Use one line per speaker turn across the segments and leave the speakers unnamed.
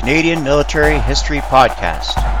Canadian Military History Podcast.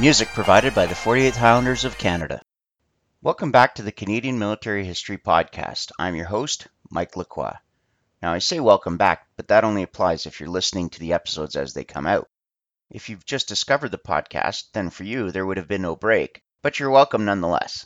Music provided by the 48th Highlanders of Canada. Welcome back to the Canadian Military History Podcast. I'm your host, Mike Lacroix. Now, I say welcome back, but that only applies if you're listening to the episodes as they come out. If you've just discovered the podcast, then for you, there would have been no break, but you're welcome nonetheless.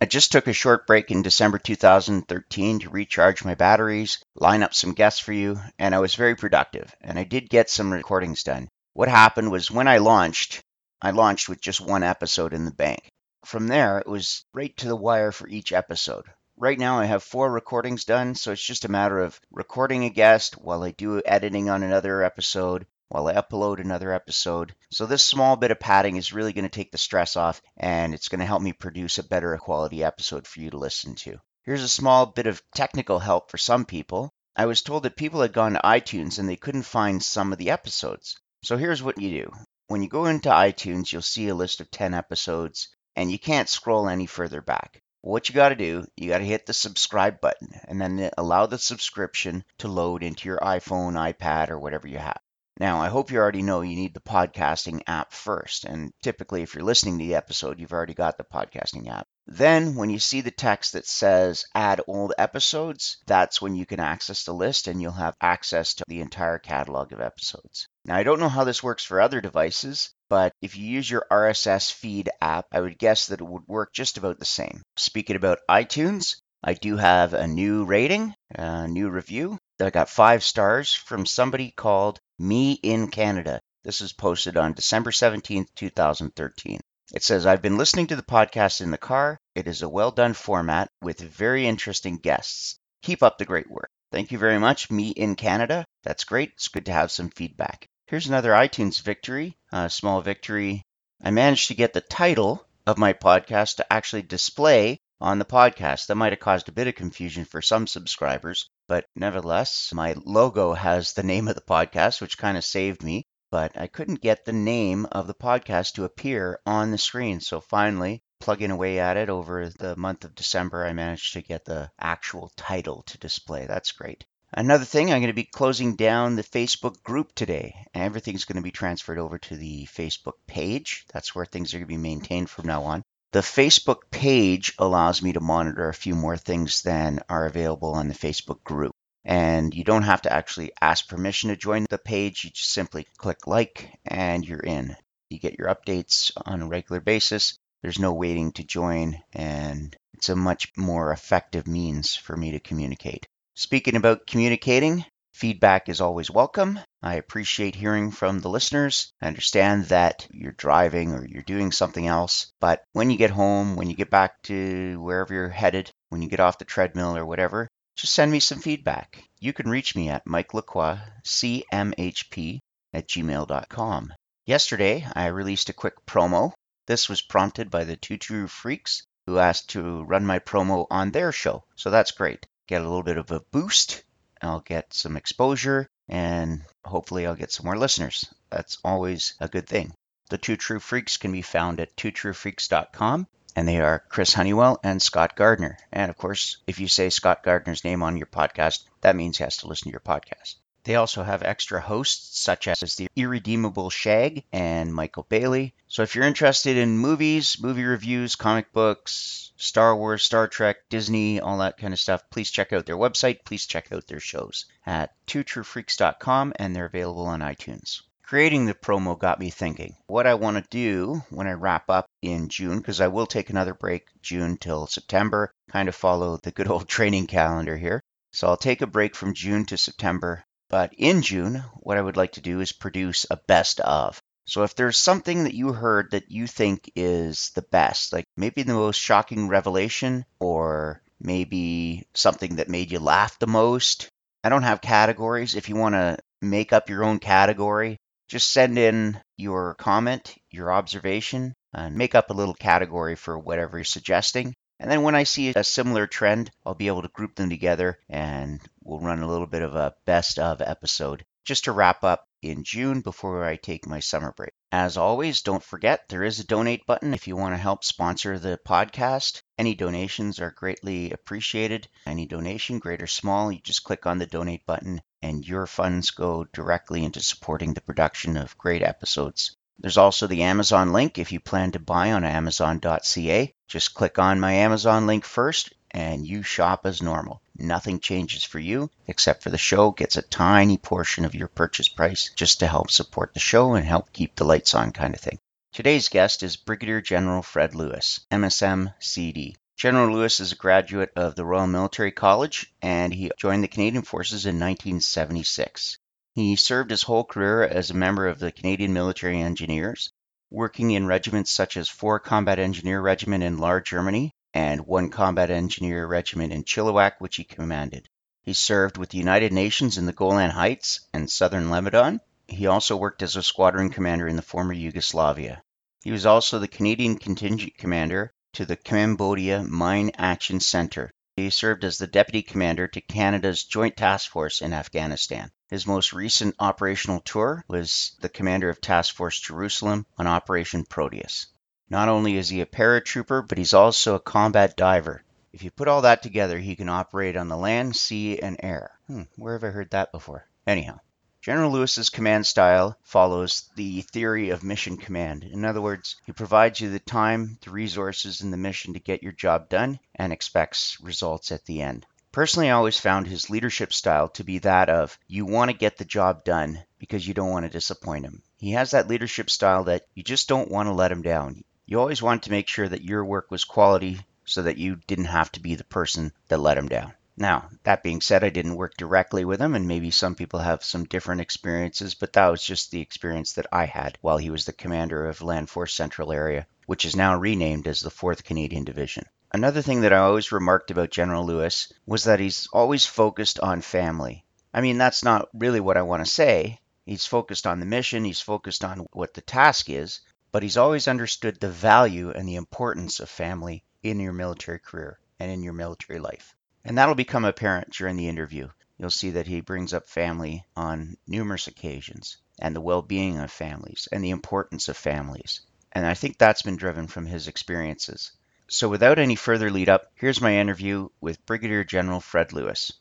I just took a short break in December 2013 to recharge my batteries, line up some guests for you, and I was very productive, and I did get some recordings done. What happened was when I launched, I launched with just one episode in the bank. From there, it was right to the wire for each episode. Right now, I have four recordings done, so it's just a matter of recording a guest while I do editing on another episode, while I upload another episode. So, this small bit of padding is really going to take the stress off and it's going to help me produce a better quality episode for you to listen to. Here's a small bit of technical help for some people. I was told that people had gone to iTunes and they couldn't find some of the episodes. So here's what you do when you go into iTunes, you'll see a list of 10 episodes and you can't scroll any further back. What you got to do, you got to hit the subscribe button and then allow the subscription to load into your iPhone, iPad, or whatever you have. Now, I hope you already know you need the podcasting app first. And typically, if you're listening to the episode, you've already got the podcasting app. Then, when you see the text that says add old episodes, that's when you can access the list and you'll have access to the entire catalog of episodes. Now, I don't know how this works for other devices, but if you use your RSS feed app, I would guess that it would work just about the same. Speaking about iTunes, I do have a new rating, a new review. that I got five stars from somebody called Me in Canada. This is posted on December 17th, 2013. It says, I've been listening to the podcast in the car. It is a well done format with very interesting guests. Keep up the great work. Thank you very much, me in Canada. That's great. It's good to have some feedback. Here's another iTunes victory, a small victory. I managed to get the title of my podcast to actually display on the podcast. That might have caused a bit of confusion for some subscribers, but nevertheless, my logo has the name of the podcast, which kind of saved me but I couldn't get the name of the podcast to appear on the screen. So finally, plugging away at it over the month of December, I managed to get the actual title to display. That's great. Another thing, I'm going to be closing down the Facebook group today. Everything's going to be transferred over to the Facebook page. That's where things are going to be maintained from now on. The Facebook page allows me to monitor a few more things than are available on the Facebook group. And you don't have to actually ask permission to join the page. You just simply click like and you're in. You get your updates on a regular basis. There's no waiting to join, and it's a much more effective means for me to communicate. Speaking about communicating, feedback is always welcome. I appreciate hearing from the listeners. I understand that you're driving or you're doing something else, but when you get home, when you get back to wherever you're headed, when you get off the treadmill or whatever, just send me some feedback. You can reach me at Mike Lacroix, CMHP at gmail.com. Yesterday, I released a quick promo. This was prompted by the Two True Freaks, who asked to run my promo on their show. So that's great. Get a little bit of a boost. I'll get some exposure, and hopefully, I'll get some more listeners. That's always a good thing. The Two True Freaks can be found at twotruefreaks.com and they are Chris Honeywell and Scott Gardner. And of course, if you say Scott Gardner's name on your podcast, that means he has to listen to your podcast. They also have extra hosts such as the Irredeemable Shag and Michael Bailey. So if you're interested in movies, movie reviews, comic books, Star Wars, Star Trek, Disney, all that kind of stuff, please check out their website. Please check out their shows at twotruefreaks.com and they're available on iTunes creating the promo got me thinking what I want to do when I wrap up in June, because I will take another break June till September, kind of follow the good old training calendar here. So I'll take a break from June to September. But in June, what I would like to do is produce a best of. So if there's something that you heard that you think is the best, like maybe the most shocking revelation or maybe something that made you laugh the most, I don't have categories. If you want to make up your own category, just send in your comment, your observation, and make up a little category for whatever you're suggesting. And then when I see a similar trend, I'll be able to group them together and we'll run a little bit of a best of episode just to wrap up in June before I take my summer break. As always, don't forget there is a donate button if you want to help sponsor the podcast. Any donations are greatly appreciated. Any donation, great or small, you just click on the donate button and your funds go directly into supporting the production of great episodes. There's also the Amazon link if you plan to buy on Amazon.ca. Just click on my Amazon link first and you shop as normal. Nothing changes for you except for the show gets a tiny portion of your purchase price just to help support the show and help keep the lights on kind of thing. Today's guest is Brigadier General Fred Lewis, MSM CD. General Lewis is a graduate of the Royal Military College and he joined the Canadian Forces in 1976. He served his whole career as a member of the Canadian Military Engineers, working in regiments such as 4 Combat Engineer Regiment in Lahr, Germany, and 1 Combat Engineer Regiment in Chilliwack, which he commanded. He served with the United Nations in the Golan Heights and southern Lebanon. He also worked as a squadron commander in the former Yugoslavia. He was also the Canadian contingent commander to the Cambodia Mine Action Center. He served as the deputy commander to Canada's Joint Task Force in Afghanistan. His most recent operational tour was the commander of Task Force Jerusalem on Operation Proteus. Not only is he a paratrooper, but he's also a combat diver. If you put all that together, he can operate on the land, sea, and air. Hmm, where have I heard that before? Anyhow, General Lewis's command style follows the theory of mission command. In other words, he provides you the time, the resources, and the mission to get your job done and expects results at the end. Personally, I always found his leadership style to be that of you want to get the job done because you don't want to disappoint him. He has that leadership style that you just don't want to let him down. You always want to make sure that your work was quality so that you didn't have to be the person that let him down. Now, that being said, I didn't work directly with him, and maybe some people have some different experiences, but that was just the experience that I had while he was the commander of Land Force Central Area, which is now renamed as the 4th Canadian Division. Another thing that I always remarked about General Lewis was that he's always focused on family. I mean, that's not really what I want to say. He's focused on the mission, he's focused on what the task is, but he's always understood the value and the importance of family in your military career and in your military life. And that'll become apparent during the interview. You'll see that he brings up family on numerous occasions and the well being of families and the importance of families. And I think that's been driven from his experiences. So, without any further lead up, here's my interview with Brigadier General Fred Lewis.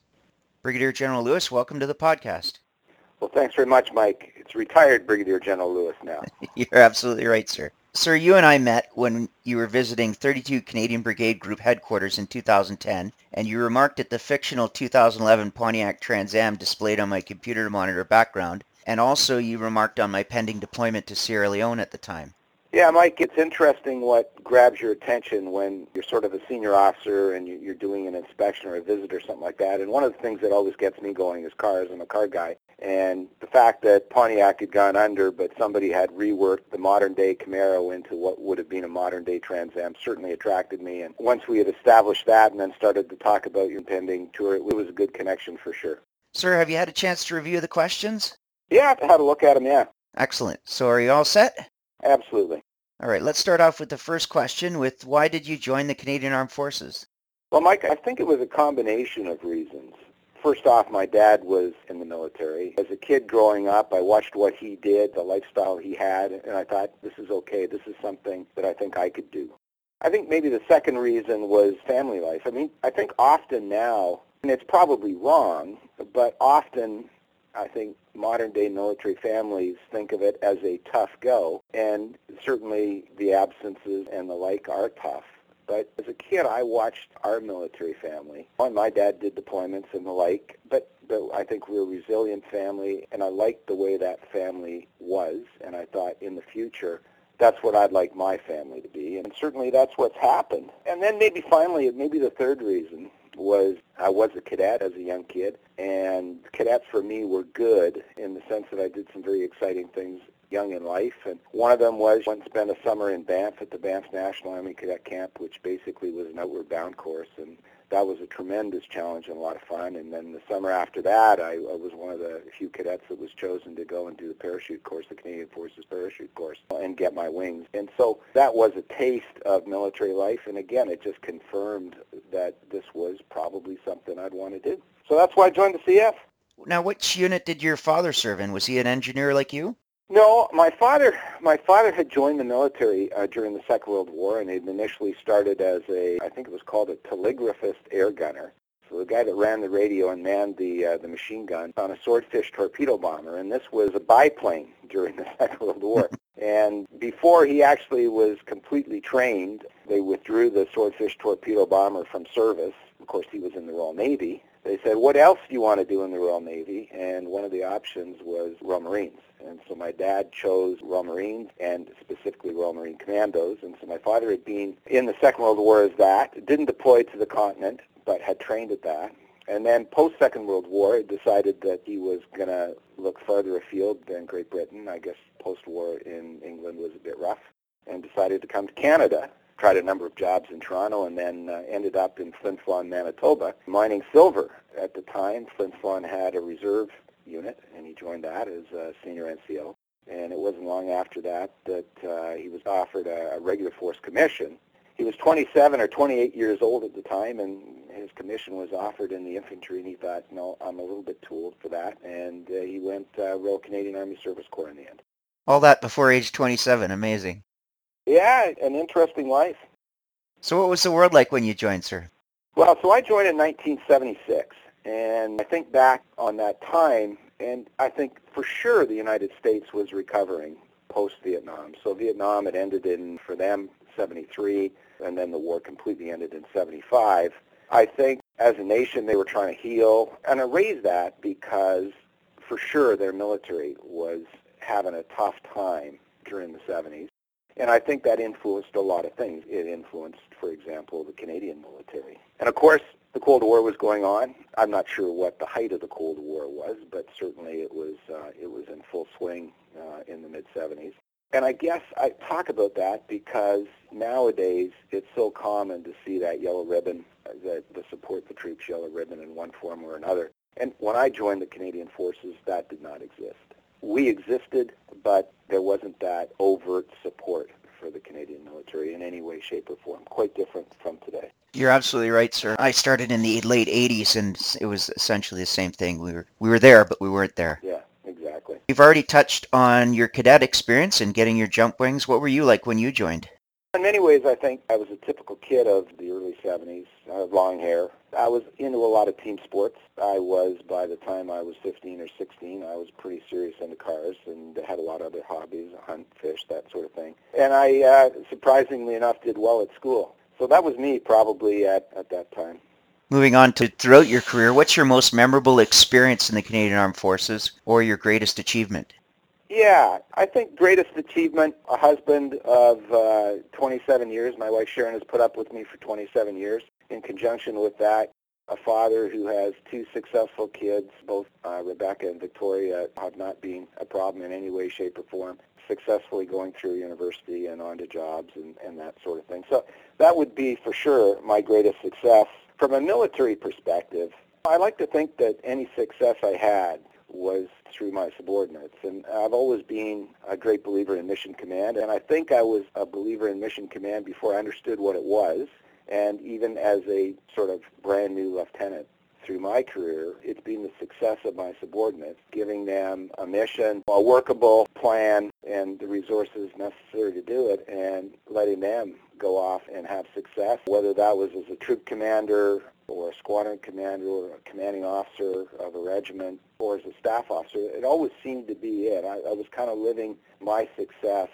Brigadier General Lewis, welcome to the podcast.
Well, thanks very much, Mike. It's retired Brigadier General Lewis now.
You're absolutely right, sir. Sir, you and I met when you were visiting 32 Canadian Brigade Group headquarters in 2010, and you remarked at the fictional 2011 Pontiac Trans Am displayed on my computer monitor background, and also you remarked on my pending deployment to Sierra Leone at the time.
Yeah, Mike, it's interesting what grabs your attention when you're sort of a senior officer and you're doing an inspection or a visit or something like that. And one of the things that always gets me going is cars. I'm a car guy. And the fact that Pontiac had gone under, but somebody had reworked the modern-day Camaro into what would have been a modern-day Trans Am certainly attracted me. And once we had established that and then started to talk about your pending tour, it was a good connection for sure.
Sir, have you had a chance to review the questions?
Yeah, I've had a look at them, yeah.
Excellent. So are you all set?
Absolutely.
All right, let's start off with the first question with why did you join the Canadian Armed Forces?
Well, Mike, I think it was a combination of reasons. First off, my dad was in the military. As a kid growing up, I watched what he did, the lifestyle he had, and I thought, this is okay. This is something that I think I could do. I think maybe the second reason was family life. I mean, I think often now, and it's probably wrong, but often I think modern day military families think of it as a tough go, and certainly the absences and the like are tough. But as a kid, I watched our military family. My dad did deployments and the like, but, but I think we're a resilient family, and I liked the way that family was, and I thought in the future, that's what I'd like my family to be, and certainly that's what's happened. And then maybe finally, maybe the third reason was I was a cadet as a young kid, and cadets for me were good in the sense that I did some very exciting things young in life. And one of them was went spent a summer in Banff at the Banff National Army Cadet Camp, which basically was an outward bound course. And that was a tremendous challenge and a lot of fun. And then the summer after that, I, I was one of the few cadets that was chosen to go and do the parachute course, the Canadian Forces parachute course, and get my wings. And so that was a taste of military life. And again, it just confirmed that this was probably something I'd want to do. So that's why I joined the CF.
Now, which unit did your father serve in? Was he an engineer like you?
No, my father. My father had joined the military uh, during the Second World War, and he'd initially started as a, I think it was called a telegraphist air gunner. So the guy that ran the radio and manned the uh, the machine gun on a swordfish torpedo bomber, and this was a biplane during the Second World War. and before he actually was completely trained, they withdrew the swordfish torpedo bomber from service. Of course, he was in the Royal Navy. They said, "What else do you want to do in the Royal Navy?" And one of the options was Royal Marines. And so my dad chose Royal Marines and specifically Royal Marine Commandos. And so my father had been in the Second World War as that, didn't deploy to the continent, but had trained at that. And then post-Second World War, decided that he was going to look further afield than Great Britain. I guess post-war in England was a bit rough. And decided to come to Canada. Tried a number of jobs in Toronto and then uh, ended up in Flin Flon, Manitoba, mining silver. At the time, Flin Flon had a reserve unit, and he joined that as a senior NCO. And it wasn't long after that that uh, he was offered a, a regular force commission. He was 27 or 28 years old at the time, and his commission was offered in the infantry, and he thought, no, I'm a little bit too old for that. And uh, he went uh, Royal Canadian Army Service Corps in the end.
All that before age 27. Amazing.
Yeah, an interesting life.
So what was the world like when you joined, sir?
Well, so I joined in 1976. And I think back on that time, and I think for sure the United States was recovering post-Vietnam. So Vietnam had ended in, for them, 73, and then the war completely ended in 75. I think as a nation they were trying to heal, and I raise that because for sure their military was having a tough time during the 70s. And I think that influenced a lot of things. It influenced, for example, the Canadian military. And of course, the Cold War was going on. I'm not sure what the height of the Cold War was, but certainly it was uh, it was in full swing uh, in the mid 70s. And I guess I talk about that because nowadays it's so common to see that yellow ribbon, uh, the, the support the troops yellow ribbon in one form or another. And when I joined the Canadian Forces, that did not exist. We existed, but there wasn't that overt support for the Canadian military in any way, shape, or form. Quite different from today.
You're absolutely right, sir. I started in the late 80s, and it was essentially the same thing. We were we were there, but we weren't there.
Yeah, exactly.
You've already touched on your cadet experience and getting your jump wings. What were you like when you joined?
In many ways, I think I was a typical kid of the early 70s. I had long hair. I was into a lot of team sports. I was, by the time I was 15 or 16, I was pretty serious into cars and had a lot of other hobbies, hunt, fish, that sort of thing. And I, uh, surprisingly enough, did well at school. So that was me probably at, at that time.
Moving on to throughout your career, what's your most memorable experience in the Canadian Armed Forces or your greatest achievement?
Yeah, I think greatest achievement, a husband of uh, 27 years. My wife Sharon has put up with me for 27 years. In conjunction with that, a father who has two successful kids, both uh, Rebecca and Victoria have not been a problem in any way, shape, or form, successfully going through university and onto jobs and, and that sort of thing. So that would be for sure my greatest success. From a military perspective, I like to think that any success I had was through my subordinates. And I've always been a great believer in mission command, and I think I was a believer in mission command before I understood what it was. And even as a sort of brand new lieutenant through my career, it's been the success of my subordinates, giving them a mission, a workable plan, and the resources necessary to do it, and letting them go off and have success, whether that was as a troop commander or a squadron commander or a commanding officer of a regiment or as a staff officer. It always seemed to be it. I, I was kind of living my success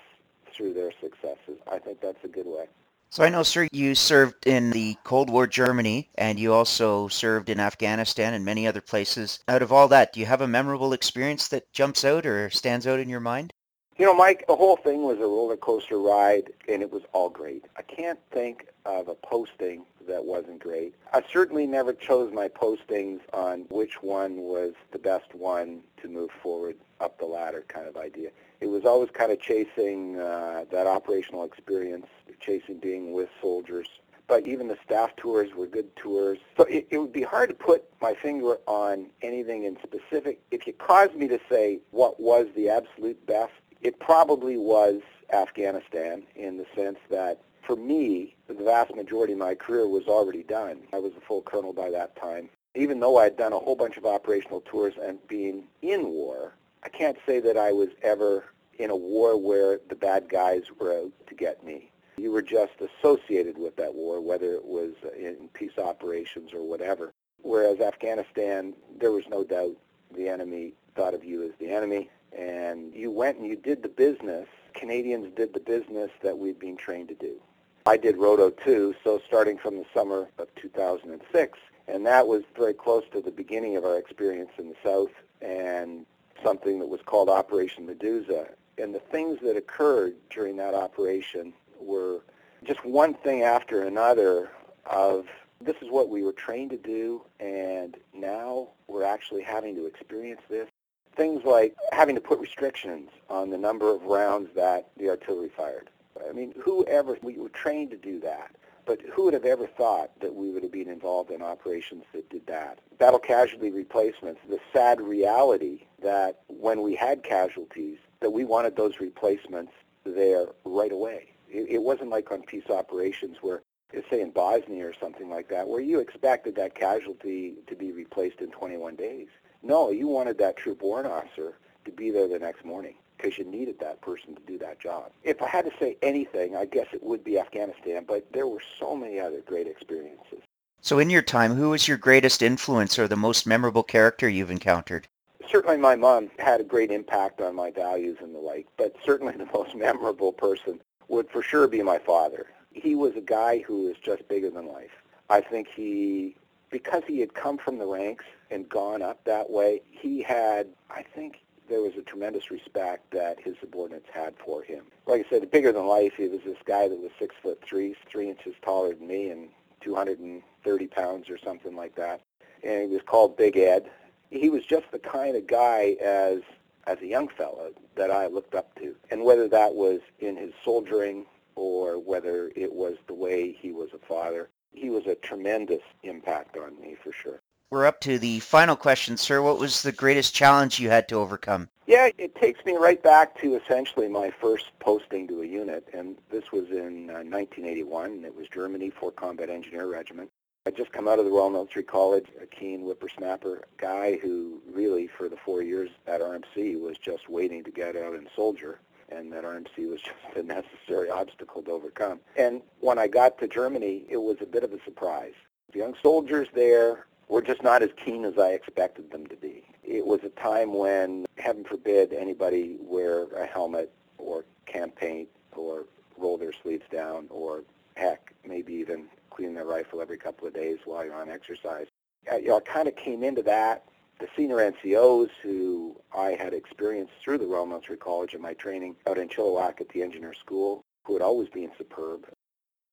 through their successes. I think that's a good way.
So I know, sir, you served in the Cold War Germany and you also served in Afghanistan and many other places. Out of all that, do you have a memorable experience that jumps out or stands out in your mind?
You know, Mike, the whole thing was a roller coaster ride, and it was all great. I can't think of a posting that wasn't great. I certainly never chose my postings on which one was the best one to move forward up the ladder kind of idea. It was always kind of chasing uh, that operational experience, chasing being with soldiers. But even the staff tours were good tours. So it, it would be hard to put my finger on anything in specific. If you caused me to say what was the absolute best, it probably was Afghanistan in the sense that for me, the vast majority of my career was already done. I was a full colonel by that time. Even though I'd done a whole bunch of operational tours and being in war, I can't say that I was ever in a war where the bad guys were out to get me. You were just associated with that war, whether it was in peace operations or whatever. Whereas Afghanistan, there was no doubt the enemy thought of you as the enemy, and you went and you did the business. Canadians did the business that we'd been trained to do. I did Roto 2, so starting from the summer of 2006, and that was very close to the beginning of our experience in the South and something that was called Operation Medusa. And the things that occurred during that operation were just one thing after another of this is what we were trained to do, and now we're actually having to experience this. Things like having to put restrictions on the number of rounds that the artillery fired I mean, whoever, we were trained to do that. But who would have ever thought that we would have been involved in operations that did that? Battle casualty replacements, the sad reality that when we had casualties, that we wanted those replacements there right away. It, it wasn't like on peace operations where, say in Bosnia or something like that, where you expected that casualty to be replaced in 21 days. No, you wanted that troop warrant officer to be there the next morning because you needed that person to do that job. If I had to say anything, I guess it would be Afghanistan, but there were so many other great experiences.
So in your time, who was your greatest influence or the most memorable character you've encountered?
Certainly my mom had a great impact on my values and the like, but certainly the most memorable person would for sure be my father. He was a guy who was just bigger than life. I think he, because he had come from the ranks and gone up that way, he had, I think, there was a tremendous respect that his subordinates had for him. Like I said, bigger than life, he was this guy that was six foot three, three inches taller than me, and 230 pounds or something like that. And he was called Big Ed. He was just the kind of guy as as a young fellow that I looked up to. And whether that was in his soldiering or whether it was the way he was a father, he was a tremendous impact on me for sure.
We're up to the final question, sir. What was the greatest challenge you had to overcome?
Yeah, it takes me right back to essentially my first posting to a unit, and this was in uh, 1981, and it was Germany, 4 Combat Engineer Regiment. I'd just come out of the Royal Military College, a keen whippersnapper guy who really, for the four years at RMC, was just waiting to get out and soldier, and that RMC was just a necessary obstacle to overcome. And when I got to Germany, it was a bit of a surprise. The young soldiers there were just not as keen as I expected them to be. It was a time when, heaven forbid, anybody wear a helmet or cam paint or roll their sleeves down or, heck, maybe even clean their rifle every couple of days while you're on exercise. I, you know, I kind of came into that. The senior NCOs who I had experienced through the Royal Military College and my training out in Chilliwack at the engineer school, who had always been superb.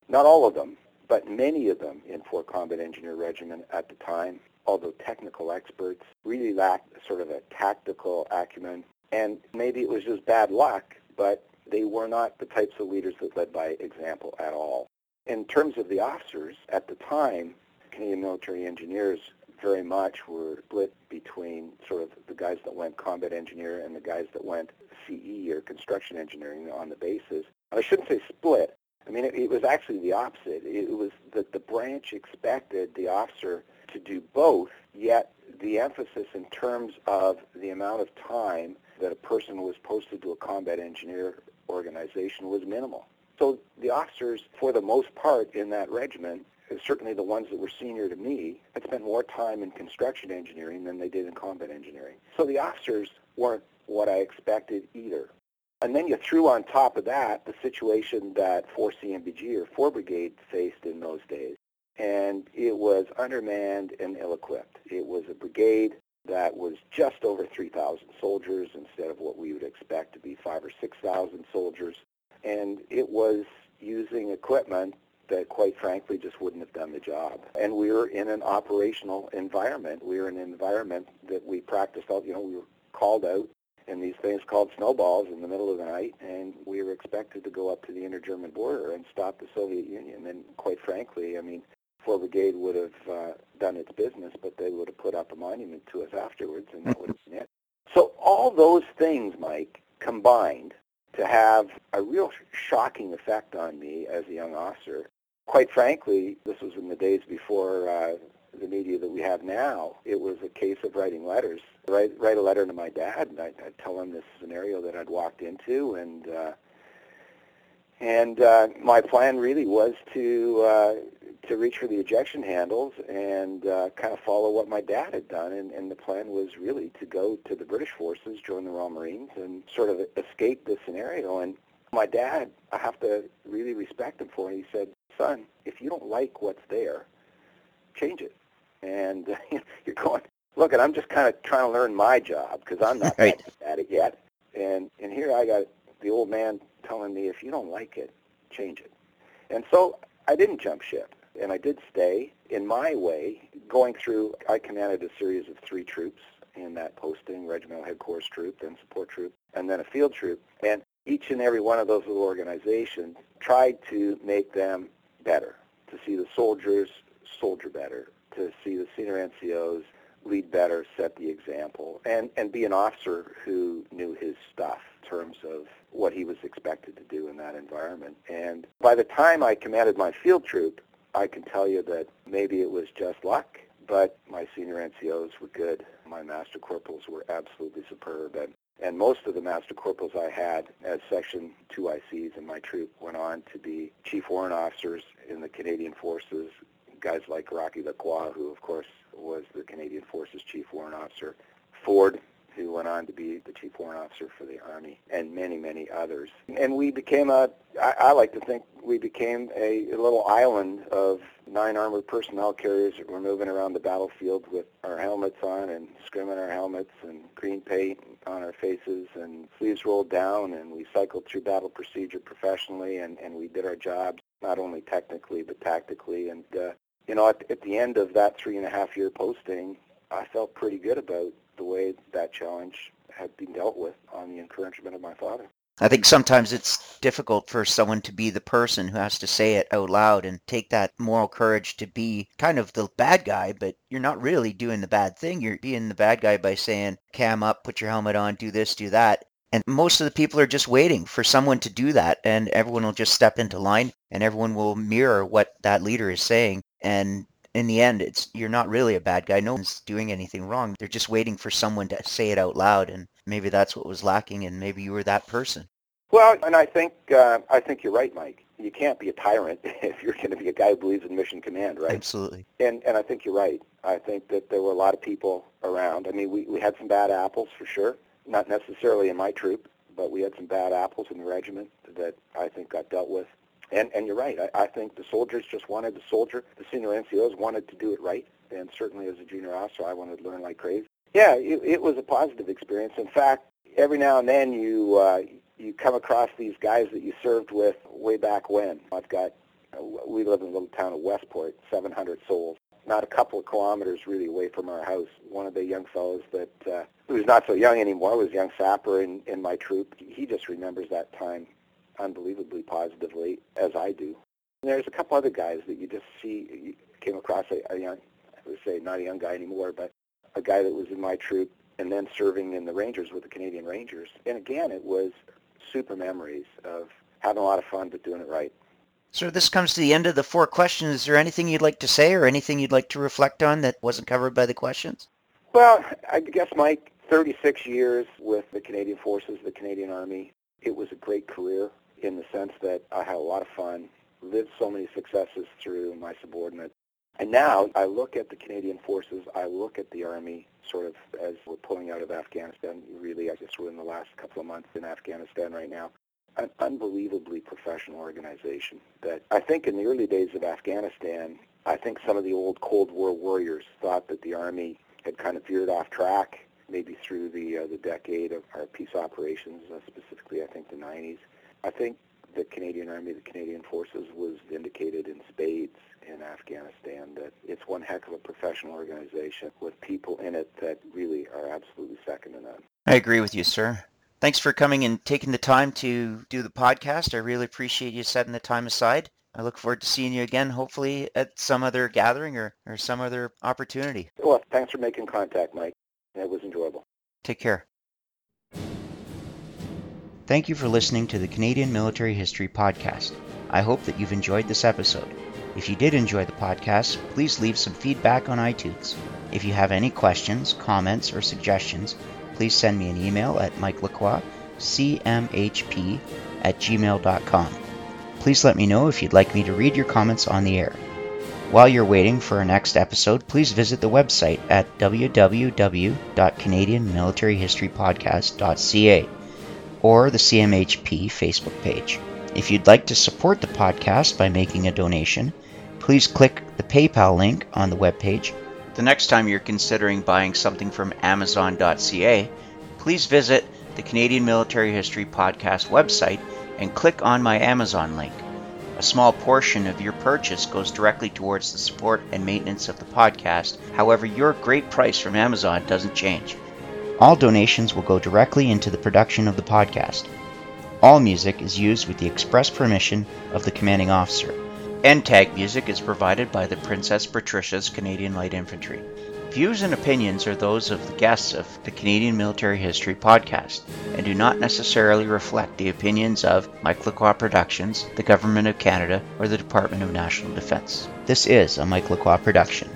Not all of them, but many of them in 4 Combat Engineer Regiment at the time, although technical experts, really lacked sort of a tactical acumen. And maybe it was just bad luck, but they were not the types of leaders that led by example at all. In terms of the officers, at the time, Canadian military engineers very much were split between sort of the guys that went combat engineer and the guys that went CE or construction engineering on the bases. I shouldn't say split. I mean, it, it was actually the opposite. It was that the branch expected the officer to do both, yet the emphasis in terms of the amount of time that a person was posted to a combat engineer organization was minimal. So the officers, for the most part in that regiment, certainly the ones that were senior to me, had spent more time in construction engineering than they did in combat engineering. So the officers weren't what I expected either. And then you threw on top of that the situation that 4 CMBG or 4 Brigade faced in those days. And it was undermanned and ill-equipped. It was a brigade that was just over 3,000 soldiers instead of what we would expect to be five or 6,000 soldiers. And it was using equipment that quite frankly just wouldn't have done the job. And we were in an operational environment. We were in an environment that we practiced all, you know, we were called out in these things called snowballs in the middle of the night, and we were expected to go up to the inter-German border and stop the Soviet Union. And quite frankly, I mean, 4 Brigade would have uh, done its business, but they would have put up a monument to us afterwards, and that would have been it. So all those things, Mike, combined to have a real shocking effect on me as a young officer. Quite frankly, this was in the days before uh, the media that we have now. It was a case of writing letters. Write, write a letter to my dad, and I'd, I'd tell him this scenario that I'd walked into, and uh, and uh, my plan really was to uh, to reach for the ejection handles and uh, kind of follow what my dad had done. And, and the plan was really to go to the British forces, join the Royal Marines, and sort of escape this scenario. And my dad, I have to really respect him for it. He said, son, if you don't like what's there, change it. And uh, you're going, look, and I'm just kind of trying to learn my job because I'm not right. at it yet. And, and here I got the old man telling me, if you don't like it, change it. And so I didn't jump ship and I did stay in my way, going through, I commanded a series of three troops in that posting, regimental headquarters troop, then support troop, and then a field troop. And each and every one of those little organizations tried to make them better, to see the soldiers soldier better, to see the senior NCOs lead better, set the example, and, and be an officer who knew his stuff in terms of what he was expected to do in that environment. And by the time I commanded my field troop, I can tell you that maybe it was just luck, but my senior NCOs were good. My master corporals were absolutely superb. And, and most of the master corporals I had as Section 2 ICs in my troop went on to be chief warrant officers in the Canadian Forces, guys like Rocky Lacroix, who of course was the Canadian Forces chief warrant officer, Ford, who went on to be the chief warrant officer for the Army, and many, many others. And we became a, I, I like to think we became a, a little island of nine armored personnel carriers that were moving around the battlefield with our helmets on and scrimming our helmets and green paint on our faces and sleeves rolled down and we cycled through battle procedure professionally and, and we did our jobs not only technically but tactically and uh, you know at, at the end of that three and a half year posting I felt pretty good about the way that challenge had been dealt with on the encouragement of my father.
I think sometimes it's difficult for someone to be the person who has to say it out loud and take that moral courage to be kind of the bad guy, but you're not really doing the bad thing. You're being the bad guy by saying, cam up, put your helmet on, do this, do that. And most of the people are just waiting for someone to do that, and everyone will just step into line and everyone will mirror what that leader is saying. And in the end, it's you're not really a bad guy. No one's doing anything wrong. They're just waiting for someone to say it out loud, and maybe that's what was lacking, and maybe you were that person.
Well, and I think uh, I think you're right, Mike. You can't be a tyrant if you're going to be a guy who believes in mission command, right?
Absolutely.
And and I think you're right. I think that there were a lot of people around. I mean, we we had some bad apples for sure. Not necessarily in my troop, but we had some bad apples in the regiment that I think got dealt with and, and you're right. I, I think the soldiers just wanted the soldier. The senior NCOs wanted to do it right. And certainly as a junior officer, I wanted to learn like crazy. Yeah, it, it was a positive experience. In fact, every now and then you uh, you come across these guys that you served with way back when. I've got, we live in a little town of Westport, 700 souls, not a couple of kilometers really away from our house. One of the young fellows that uh, who's not so young anymore was young sapper in, in my troop. He just remembers that time unbelievably positively, as I do. And there's a couple other guys that you just see, you came across a, a young, I would say not a young guy anymore, but a guy that was in my troop and then serving in the Rangers with the Canadian Rangers. And again, it was super memories of having a lot of fun but doing it right.
So this comes to the end of the four questions. Is there anything you'd like to say or anything you'd like to reflect on that wasn't covered by the questions?
Well, I guess, Mike, 36 years with the Canadian Forces, the Canadian Army. It was a great career in the sense that I had a lot of fun, lived so many successes through my subordinate. And now I look at the Canadian forces, I look at the Army sort of as we're pulling out of Afghanistan. Really, I guess we're in the last couple of months in Afghanistan right now. An unbelievably professional organization that I think in the early days of Afghanistan, I think some of the old Cold War warriors thought that the Army had kind of veered off track, maybe through the uh, the decade of our peace operations, uh, specifically I think the 90s. I think the Canadian Army, the Canadian Forces, was vindicated in spades in Afghanistan. That it's one heck of a professional organization with people in it that really are absolutely second to none.
I agree with you, sir. Thanks for coming and taking the time to do the podcast. I really appreciate you setting the time aside. I look forward to seeing you again, hopefully at some other gathering or, or some other opportunity.
Well, thanks for making contact, Mike. It was enjoyable.
Take care. Thank you for listening to the Canadian Military History Podcast. I hope that you've enjoyed this episode. If you did enjoy the podcast, please leave some feedback on iTunes. If you have any questions, comments, or suggestions, please send me an email at mikelacroix, cmhp at gmail.com. Please let me know if you'd like me to read your comments on the air. While you're waiting for our next episode, please visit the website at www.canadianmilitaryhistorypodcast.ca or the CMHP Facebook page. If you'd like to support the podcast by making a donation, please click the PayPal link on the webpage. The next time you're considering buying something from Amazon.ca, please visit the Canadian Military History Podcast website and click on my Amazon link. A small portion of your purchase goes directly towards the support and maintenance of the podcast. However, your great price from Amazon doesn't change. All donations will go directly into the production of the podcast. All music is used with the express permission of the commanding officer. End tag music is provided by the Princess Patricia's Canadian Light Infantry. Views and opinions are those of the guests of the Canadian Military History podcast and do not necessarily reflect the opinions of Mike Lacroix Productions, the Government of Canada, or the Department of National Defence. This is a Mike Lacroix production.